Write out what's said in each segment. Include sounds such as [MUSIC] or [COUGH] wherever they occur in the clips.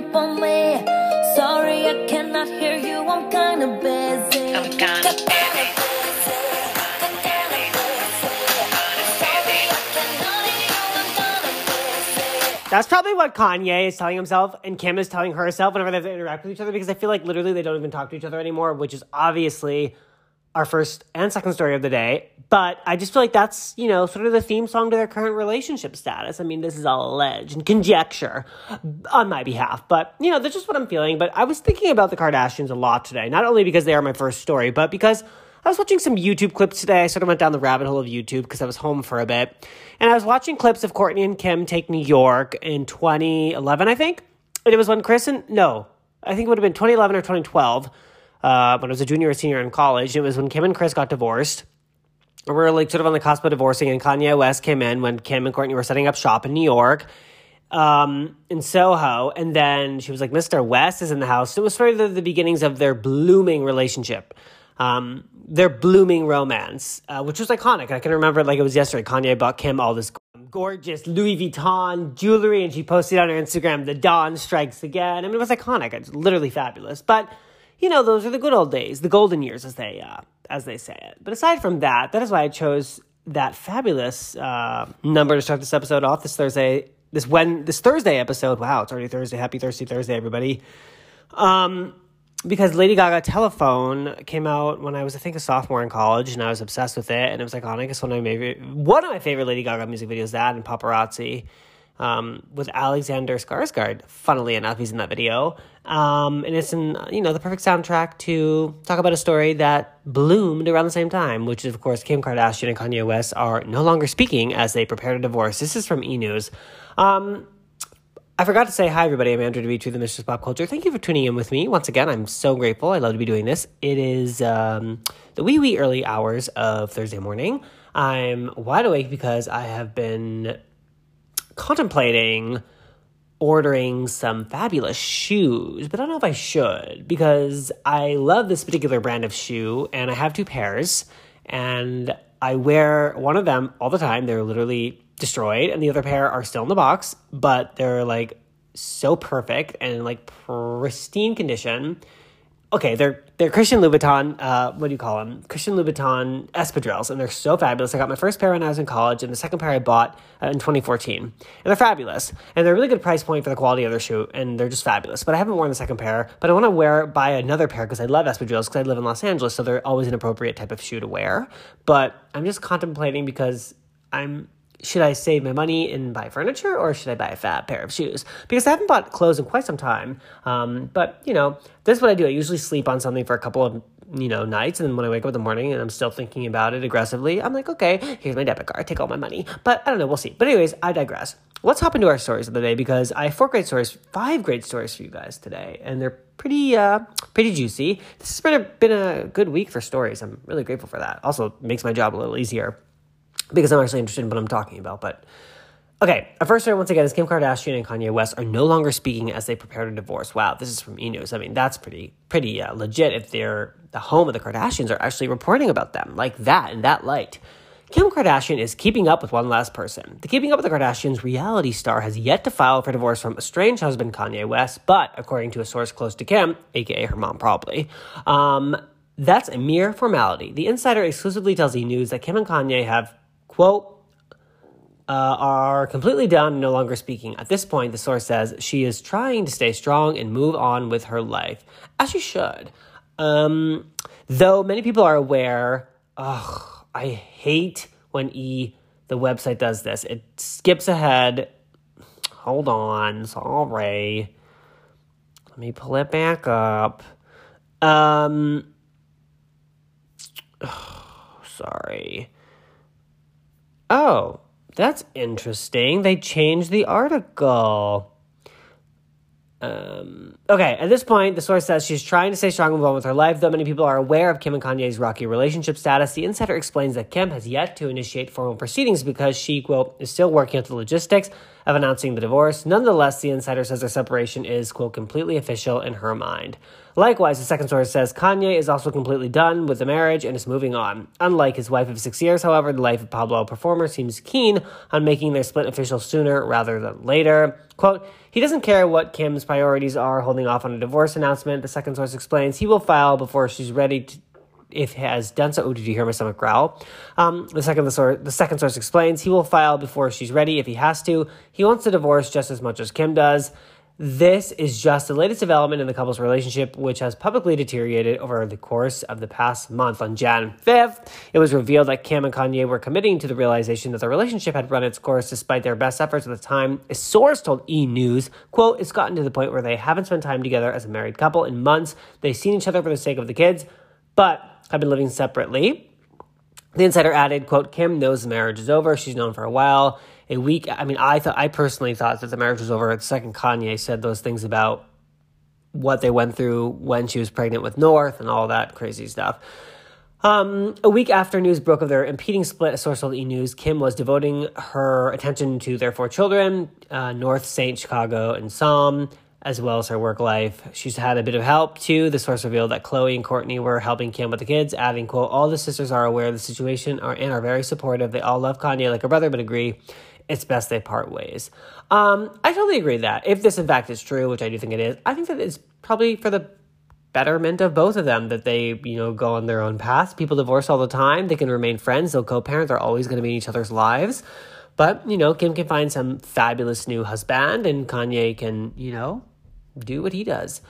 up on me. Sorry, I cannot hear you. I'm kinda busy. I'm kinda busy. That's probably what Kanye is telling himself and Kim is telling herself whenever they interact with each other because I feel like literally they don't even talk to each other anymore, which is obviously our first and second story of the day. But I just feel like that's, you know, sort of the theme song to their current relationship status. I mean, this is all alleged and conjecture on my behalf, but, you know, that's just what I'm feeling. But I was thinking about the Kardashians a lot today, not only because they are my first story, but because I was watching some YouTube clips today. I sort of went down the rabbit hole of YouTube because I was home for a bit. And I was watching clips of Kourtney and Kim take New York in 2011, I think. And it was when Kris and, no, I think it would have been 2011 or 2012, uh, when I was a junior or senior in college. It was when Kim and Kris got divorced. We were like sort of on the cusp of divorcing, and Kanye West came in when Kim and Kourtney were setting up shop in New York um, in Soho. And then she was like, Mr. West is in the house. It was sort of the, the beginnings of their blooming relationship um, their blooming romance, uh, which was iconic. I can remember like it was yesterday. Kanye bought Kim all this gorgeous Louis Vuitton jewelry, and she posted on her Instagram, "The dawn strikes again." I mean, it was iconic. It's literally fabulous. But you know, those are the good old days, the golden years, as they uh, as they say it. But aside from that, that is why I chose that fabulous uh, number to start this episode off this Thursday. This when this Thursday episode. Wow, it's already Thursday. Happy Thursday, Thursday, everybody. Um, because Lady Gaga Telephone came out when I was, I think, a sophomore in college, and I was obsessed with it, and it was iconic. It's one of my favorite, one of my favorite Lady Gaga music videos. That and Paparazzi, um, with Alexander Skarsgård. Funnily enough, he's in that video, um, and it's in you know the perfect soundtrack to talk about a story that bloomed around the same time, which is of course Kim Kardashian and Kanye West are no longer speaking as they prepare to divorce. This is from E News. Um, I forgot to say hi, everybody. I'm Andrew Dimitri, the Mistress Pop Culture. Thank you for tuning in with me. Once again, I'm so grateful. I love to be doing this. It is um, the wee, wee early hours of Thursday morning. I'm wide awake because I have been contemplating ordering some fabulous shoes, but I don't know if I should because I love this particular brand of shoe and I have two pairs and I wear one of them all the time. They're literally destroyed, and the other pair are still in the box, but they're like so perfect and in like pristine condition. Okay, they're they're Christian Louboutin. Uh, what do you call them? Christian Louboutin espadrilles, and they're so fabulous. I got my first pair when I was in college, and the second pair I bought uh, in 2014, and they're fabulous. And they're a really good price point for the quality of their shoe, and they're just fabulous. But I haven't worn the second pair, but I want to wear buy another pair because I love espadrilles because I live in Los Angeles, so they're always an appropriate type of shoe to wear. But I'm just contemplating because I'm should I save my money and buy furniture or should I buy a fab pair of shoes? Because I haven't bought clothes in quite some time. Um, but, you know, this is what I do. I usually sleep on something for a couple of, you know, nights. And then when I wake up in the morning and I'm still thinking about it aggressively, I'm like, okay, here's my debit card. Take all my money. But I don't know. We'll see. But, anyways, I digress. Let's hop into our stories of the day because I have four great stories, five great stories for you guys today. And they're pretty, uh, pretty juicy. This has been a, been a good week for stories. I'm really grateful for that. Also, makes my job a little easier because I'm actually interested in what I'm talking about. But okay, our first story once again is Kim Kardashian and Kanye West are no longer speaking as they prepare to divorce. Wow, this is from E News. I mean, that's pretty pretty uh, legit. If they're the home of the Kardashians are actually reporting about them like that in that light. Kim Kardashian is keeping up with one last person. The Keeping Up with the Kardashians reality star has yet to file for divorce from estranged husband Kanye West, but according to a source close to Kim, aka her mom probably, um, that's a mere formality. The insider exclusively tells E! News that Kim and Kanye have quote, uh, are completely done and no longer speaking. At this point, the source says she is trying to stay strong and move on with her life, as she should. Um, though many people are aware, ugh, I hate when E, the website, does this. It skips ahead. Hold on, sorry. Let me pull it back up. Um, [SIGHS] sorry. Oh, that's interesting. They changed the article. Um, okay, at this point, the source says she's trying to stay strong and move on with her life. Though many people are aware of Kim and Kanye's rocky relationship status, the insider explains that Kim has yet to initiate formal proceedings because she, quote, is still working out the logistics of announcing the divorce. Nonetheless, the insider says their separation is, quote, completely official in her mind. Likewise, the second source says Kanye is also completely done with the marriage and is moving on. Unlike his wife of six years, however, the life of Pablo performer seems keen on making their split official sooner rather than later. Quote, he doesn't care what Kim's priorities are holding off on a divorce announcement, the second source explains. He will file before she's ready to, if has done so. Oh, did you hear my stomach growl? Um, the second the, source, the second source explains he will file before she's ready if he has to. He wants a divorce just as much as Kim does. This is just the latest development in the couple's relationship, which has publicly deteriorated over the course of the past month. On Jan 5th, it was revealed that Kim and Kanye were committing to the realization that the relationship had run its course despite their best efforts at the time. A source told E! News, quote, it's gotten to the point where they haven't spent time together as a married couple in months. They've seen each other for the sake of the kids, but have been living separately. The insider added, quote, Kim knows the marriage is over. She's known for a while a week. I mean, I thought I personally thought that the marriage was over. The second Kanye said those things about what they went through when she was pregnant with North and all that crazy stuff. Um, a week after news broke of their impeding split, a source told E! News, Kim was devoting her attention to their four children, uh, North, Saint, Chicago, and Psalm, as well as her work life. She's had a bit of help too. The source revealed that Khloe and Kourtney were helping Kim with the kids, adding, quote, all the sisters are aware of the situation are, and are very supportive. They all love Kanye like a brother, but agree it's best they part ways. Um, I totally agree that if this in fact is true, which I do think it is, I think that it's probably for the betterment of both of them that they you know go on their own paths. People divorce all the time; they can remain friends. They'll co-parent. They're always going to be in each other's lives. But you know, Kim can find some fabulous new husband, and Kanye can you know do what he does.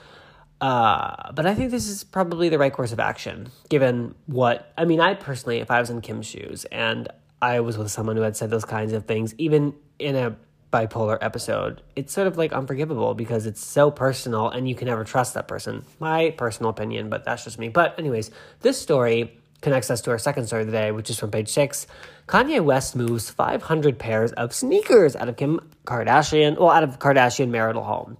Uh, but I think this is probably the right course of action, given what I mean. I personally, if I was in Kim's shoes and I was with someone who had said those kinds of things, even in a bipolar episode, it's sort of like unforgivable because it's so personal and you can never trust that person. My personal opinion, but that's just me. But, anyways, this story connects us to our second story of the day, which is from page six. Kanye West moves 500 pairs of sneakers out of Kim Kardashian, well, out of Kardashian marital home.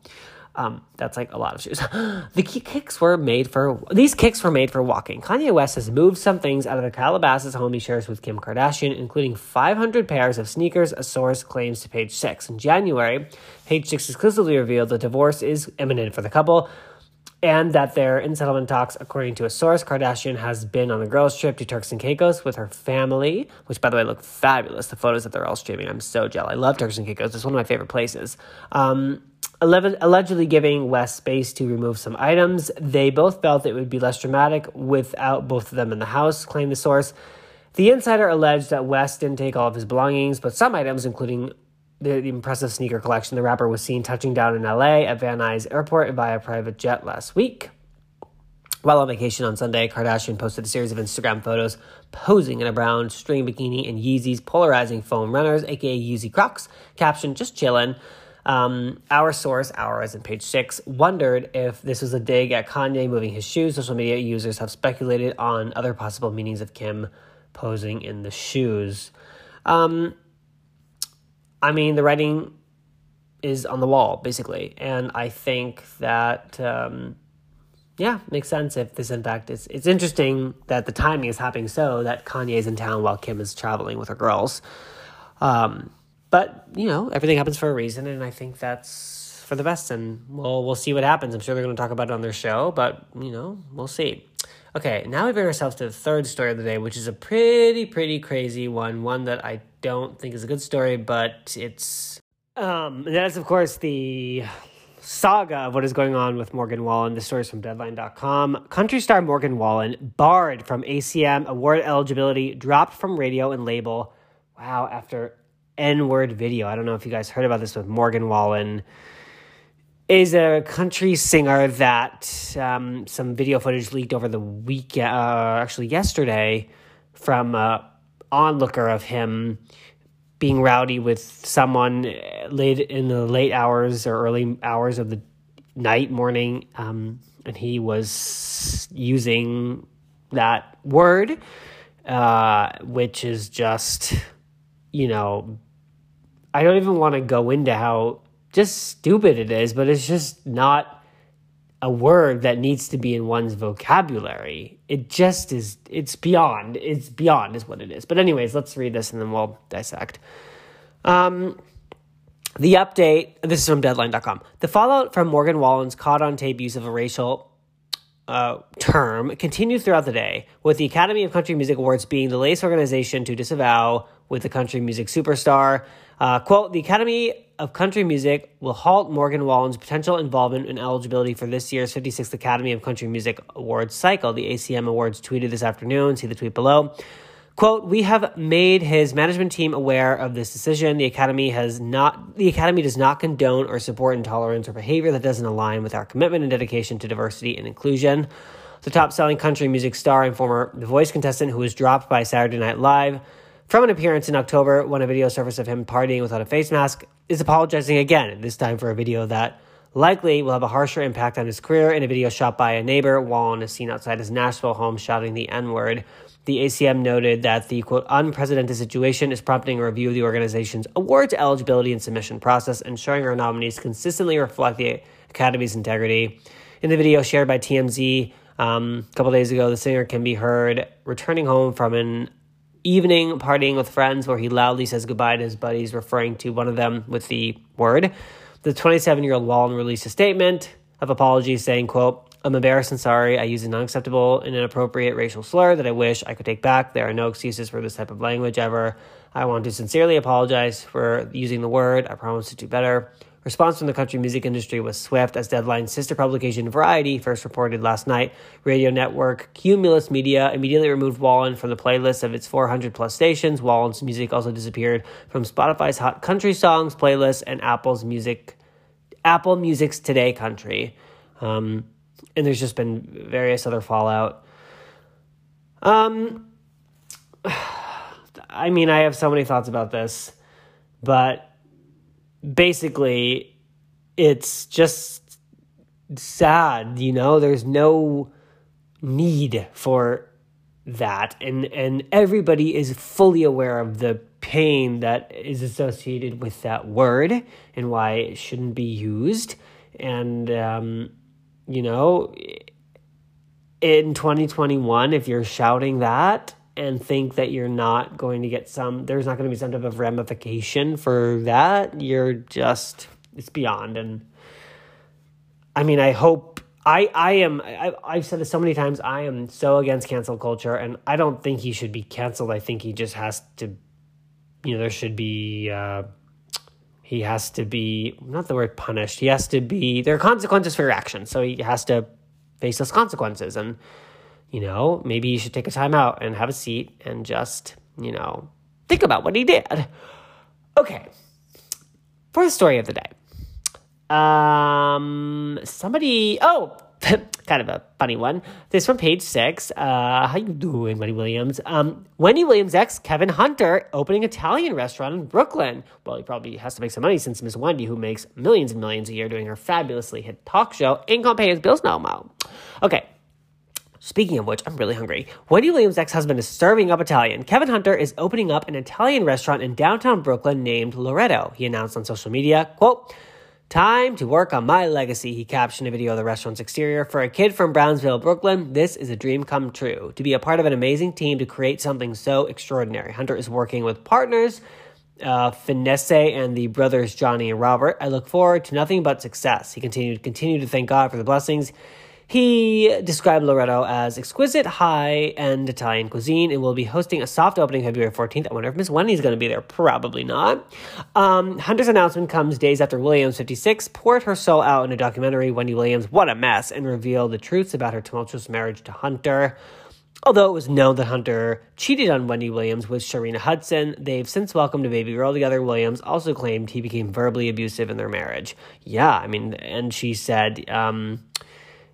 Um, that's like a lot of shoes. [GASPS] the kicks were made for these kicks were made for walking. Kanye West has moved some things out of the Calabasas home he shares with Kim Kardashian, including 500 pairs of sneakers. A source claims to Page Six. In January, Page Six exclusively revealed the divorce is imminent for the couple. And that they're in settlement talks, according to a source. Kardashian has been on a girls' trip to Turks and Caicos with her family, which, by the way, look fabulous. The photos that they're all streaming, I'm so jealous. I love Turks and Caicos. It's one of my favorite places. Um, allegedly giving West space to remove some items. They both felt it would be less dramatic without both of them in the house, claimed the source. The insider alleged that West didn't take all of his belongings, but some items, including the, the, impressive sneaker collection, the rapper was seen touching down in LA at Van Nuys Airport via private jet last week. While on vacation on Sunday, Kardashian posted a series of Instagram photos posing in a brown string bikini and Yeezy's polarizing foam runners, aka Yeezy Crocs, captioned "Just chillin'." Um, our source, ours in page six, wondered if this was a dig at Kanye moving his shoes. Social media users have speculated on other possible meanings of Kim posing in the shoes. Um, I mean, the writing is on the wall, basically. And I think that, um, yeah, makes sense if this, in fact, is. It's interesting that the timing is happening so that Kanye is in town while Kim is traveling with her girls. Um, but you know, everything happens for a reason, and I think that's for the best. And we'll we'll see what happens. I'm sure they're going to talk about it on their show, but you know, we'll see. Okay, now we bring ourselves to the third story of the day, which is a pretty pretty crazy one. One that I don't think is a good story, but it's um, that is of course the saga of what is going on with Morgan Wallen. The story is from Deadline.com. Country star Morgan Wallen barred from ACM award eligibility, dropped from radio and label. Wow, after N word video. I don't know if you guys heard about this with Morgan Wallen. Is a country singer that um, some video footage leaked over the week, uh, actually yesterday, from uh, onlooker of him being rowdy with someone late in the late hours or early hours of the night, morning, um, and he was using that word, uh, which is just you know, I don't even want to go into how just stupid it is, but it's just not a word that needs to be in one's vocabulary. It just is, it's beyond, it's beyond, is what it is. But, anyways, let's read this and then we'll dissect. Um, The update this is from deadline.com. The fallout from Morgan Wallen's caught on tape use of a racial uh, term continued throughout the day, with the Academy of Country Music Awards being the latest organization to disavow with the country music superstar. Uh, quote, the Academy of Country Music will halt Morgan Wallen's potential involvement and eligibility for this year's 56th Academy of Country Music Awards cycle. The ACM Awards tweeted this afternoon. See the tweet below. Quote, we have made his management team aware of this decision. The Academy has not the Academy does not condone or support intolerance or behavior that doesn't align with our commitment and dedication to diversity and inclusion. The top selling country music star and former The Voice contestant who was dropped by Saturday Night Live from an appearance in October when a video surfaced of him partying without a face mask is apologizing again, this time for a video that likely will have a harsher impact on his career in a video shot by a neighbor Wallen is seen outside his Nashville home shouting the N word. The ACM noted that the quote unprecedented situation is prompting a review of the organization's awards eligibility and submission process, ensuring our nominees consistently reflect the Academy's integrity. In the video shared by TMZ um, a couple days ago, the singer can be heard returning home from an evening partying with friends where he loudly says goodbye to his buddies, referring to one of them with the word. The 27 year old Wallen released a statement of apology saying, quote, I'm embarrassed and sorry. I used an unacceptable and inappropriate racial slur that I wish I could take back. There are no excuses for this type of language ever. I want to sincerely apologize for using the word. I promise to do better. Response from the country music industry was swift, as Deadline's sister publication Variety first reported last night. Radio network Cumulus Media immediately removed Wallen from the playlist of its 400 plus stations. Wallen's music also disappeared from Spotify's Hot Country Songs playlist and Apple's Music, Apple Music's Today Country. Um, and there's just been various other fallout. Um, [SIGHS] I mean, I have so many thoughts about this, but basically, it's just sad. You know, there's no need for that, and and everybody is fully aware of the pain that is associated with that word and why it shouldn't be used, and um, you know, in 2021, if you're shouting that and think that you're not going to get some, there's not going to be some type of ramification for that, you're just, it's beyond. And I mean, I hope. I, I am I, I've said this so many times I am so against cancel culture and I don't think he should be canceled I think he just has to you know there should be uh, he has to be not the word punished he has to be there are consequences for your actions so he has to face those consequences and you know maybe you should take a time out and have a seat and just you know think about what he did okay for the story of the day um somebody oh [LAUGHS] kind of a funny one. This from page six. Uh, how you doing, Wendy Williams? Um, Wendy Williams' ex Kevin Hunter opening Italian restaurant in Brooklyn. Well, he probably has to make some money since Miss Wendy, who makes millions and millions a year doing her fabulously hit talk show, ain't gonna pay his bills no mo. Okay. Speaking of which, I'm really hungry. Wendy Williams' ex husband is serving up Italian. Kevin Hunter is opening up an Italian restaurant in downtown Brooklyn named Loretto. He announced on social media, quote, Time to work on my legacy, he captioned a video of the restaurant's exterior. For a kid from Brownsville, Brooklyn, this is a dream come true. To be a part of an amazing team to create something so extraordinary. Hunter is working with partners, uh, Finesse and the brothers Johnny and Robert. I look forward to nothing but success. He continued continue to thank God for the blessings he described Loretto as exquisite, high end Italian cuisine and will be hosting a soft opening February 14th. I wonder if Miss Wendy's going to be there. Probably not. Um, Hunter's announcement comes days after Williams, 56, poured her soul out in a documentary, Wendy Williams, What a Mess, and revealed the truths about her tumultuous marriage to Hunter. Although it was known that Hunter cheated on Wendy Williams with Sharina Hudson, they've since welcomed a baby girl together. Williams also claimed he became verbally abusive in their marriage. Yeah, I mean, and she said, um,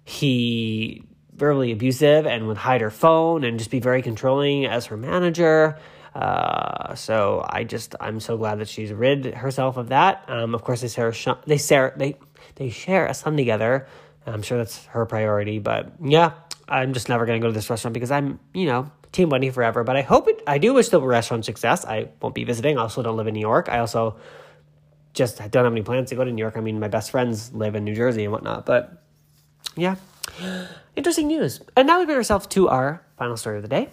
he verbally abusive and would hide her phone and just be very controlling as her manager. Uh, so I just I'm so glad that she's rid herself of that. Um, of course, they share they share they they share a son together. I'm sure that's her priority, but yeah, I'm just never gonna go to this restaurant because I'm you know Team Wendy forever. But I hope it. I do wish the restaurant success. I won't be visiting. I also don't live in New York. I also just don't have any plans to go to New York. I mean, my best friends live in New Jersey and whatnot, but yeah. Interesting news. And now we bring ourselves to our final story of the day.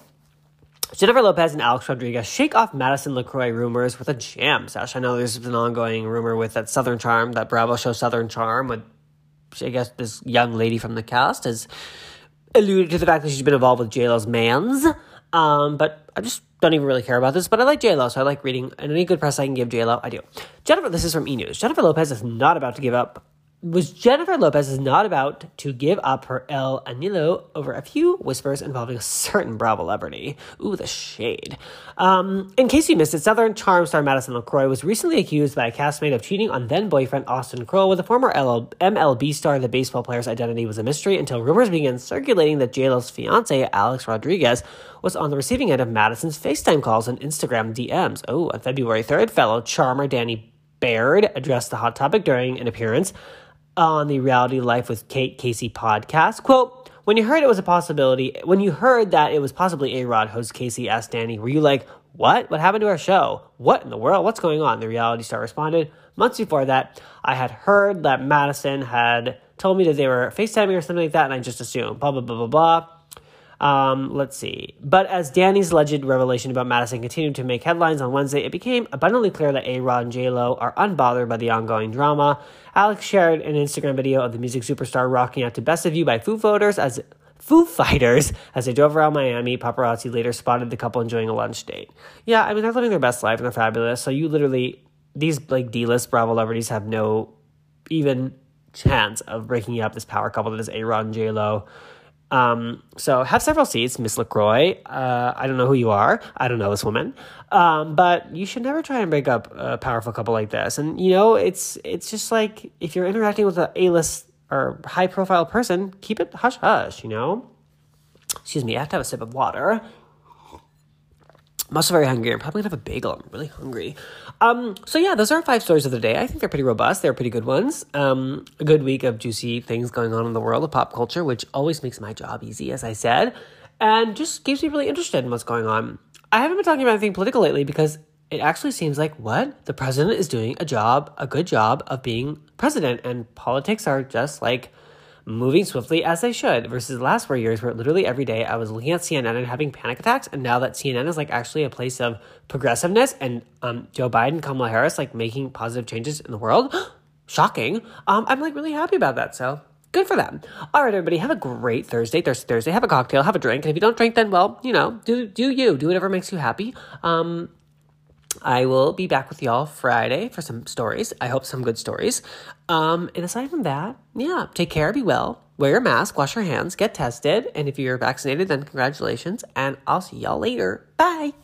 Jennifer Lopez and Alex Rodriguez shake off Madison LeCroy rumors with a jam session. I know there's an ongoing rumor with that Southern Charm, that Bravo show Southern Charm, with I guess this young lady from the cast has alluded to the fact that she's been involved with JLo's mans. Um, but I just don't even really care about this. But I like JLo, so I like reading. And any good press I can give JLo, I do. Jennifer, this is from E News. Jennifer Lopez is not about to give up was Jennifer Lopez is not about to give up her El Anillo over a few whispers involving a certain Bravo celebrity. Ooh, the shade. Um, in case you missed it, Southern Charm star Madison LeCroy was recently accused by a castmate of cheating on then boyfriend Austen Kroll with a former LL- MLB star. The baseball player's identity was a mystery until rumors began circulating that JLo's fiance, Alex Rodriguez, was on the receiving end of Madison's FaceTime calls and Instagram DMs. Oh, on February 3rd, fellow charmer Danni Baird addressed the hot topic during an appearance on the Reality Life with Kate Casey podcast. Quote, when you heard it was a possibility, when you heard that it was possibly A Rod, host Casey asked Danni, were you like, what? What happened to our show? What in the world? What's going on? The reality star responded, months before that, I had heard that Madison had told me that they were FaceTiming or something like that, and I just assumed, blah, blah, blah, blah, blah. Um, let's see. But as Danni's alleged revelation about Madison continued to make headlines on Wednesday, it became abundantly clear that A Rod and J Lo are unbothered by the ongoing drama. Alex shared an Instagram video of the music superstar rocking out to Best of You by Foo Fighters as Foo Fighters as they drove around Miami. Paparazzi later spotted the couple enjoying a lunch date. Yeah, I mean they're living their best life and they're fabulous. So you literally these like D-list Bravo celebrities have no even chance of breaking up this power couple that is A Rod and J Lo. Um, so have several seats, Miss LeCroy. Uh, I don't know who you are. I don't know this woman. Um, but you should never try and break up a powerful couple like this. And you know, it's it's just like if you're interacting with a A-list or high profile person, keep it hush hush, you know? Excuse me, I have to have a sip of water. I'm also very hungry. I'm probably gonna have a bagel. I'm really hungry. Um, so yeah, those are five stories of the day. I think they're pretty robust. They're pretty good ones. Um, a good week of juicy things going on in the world of pop culture, which always makes my job easy, as I said, and just keeps me really interested in what's going on. I haven't been talking about anything political lately because it actually seems like what the president is doing a job, a good job of being president, and politics are just like moving swiftly as they should versus the last four years where literally every day I was looking at CNN and having panic attacks. And now that CNN is like actually a place of progressiveness and um, Joe Biden, Kamala Harris like making positive changes in the world, [GASPS] shocking. Um, I'm like really happy about that. So good for them. All right, everybody, have a great Thursday. Thursday, Thursday. Have a cocktail, have a drink. And if you don't drink, then well, you know, do do you do whatever makes you happy. Um, I will be back with y'all Friday for some stories. I hope some good stories. Um, and aside from that, yeah, take care, be well, wear your mask, wash your hands, get tested. And if you're vaccinated, then congratulations. And I'll see y'all later. Bye.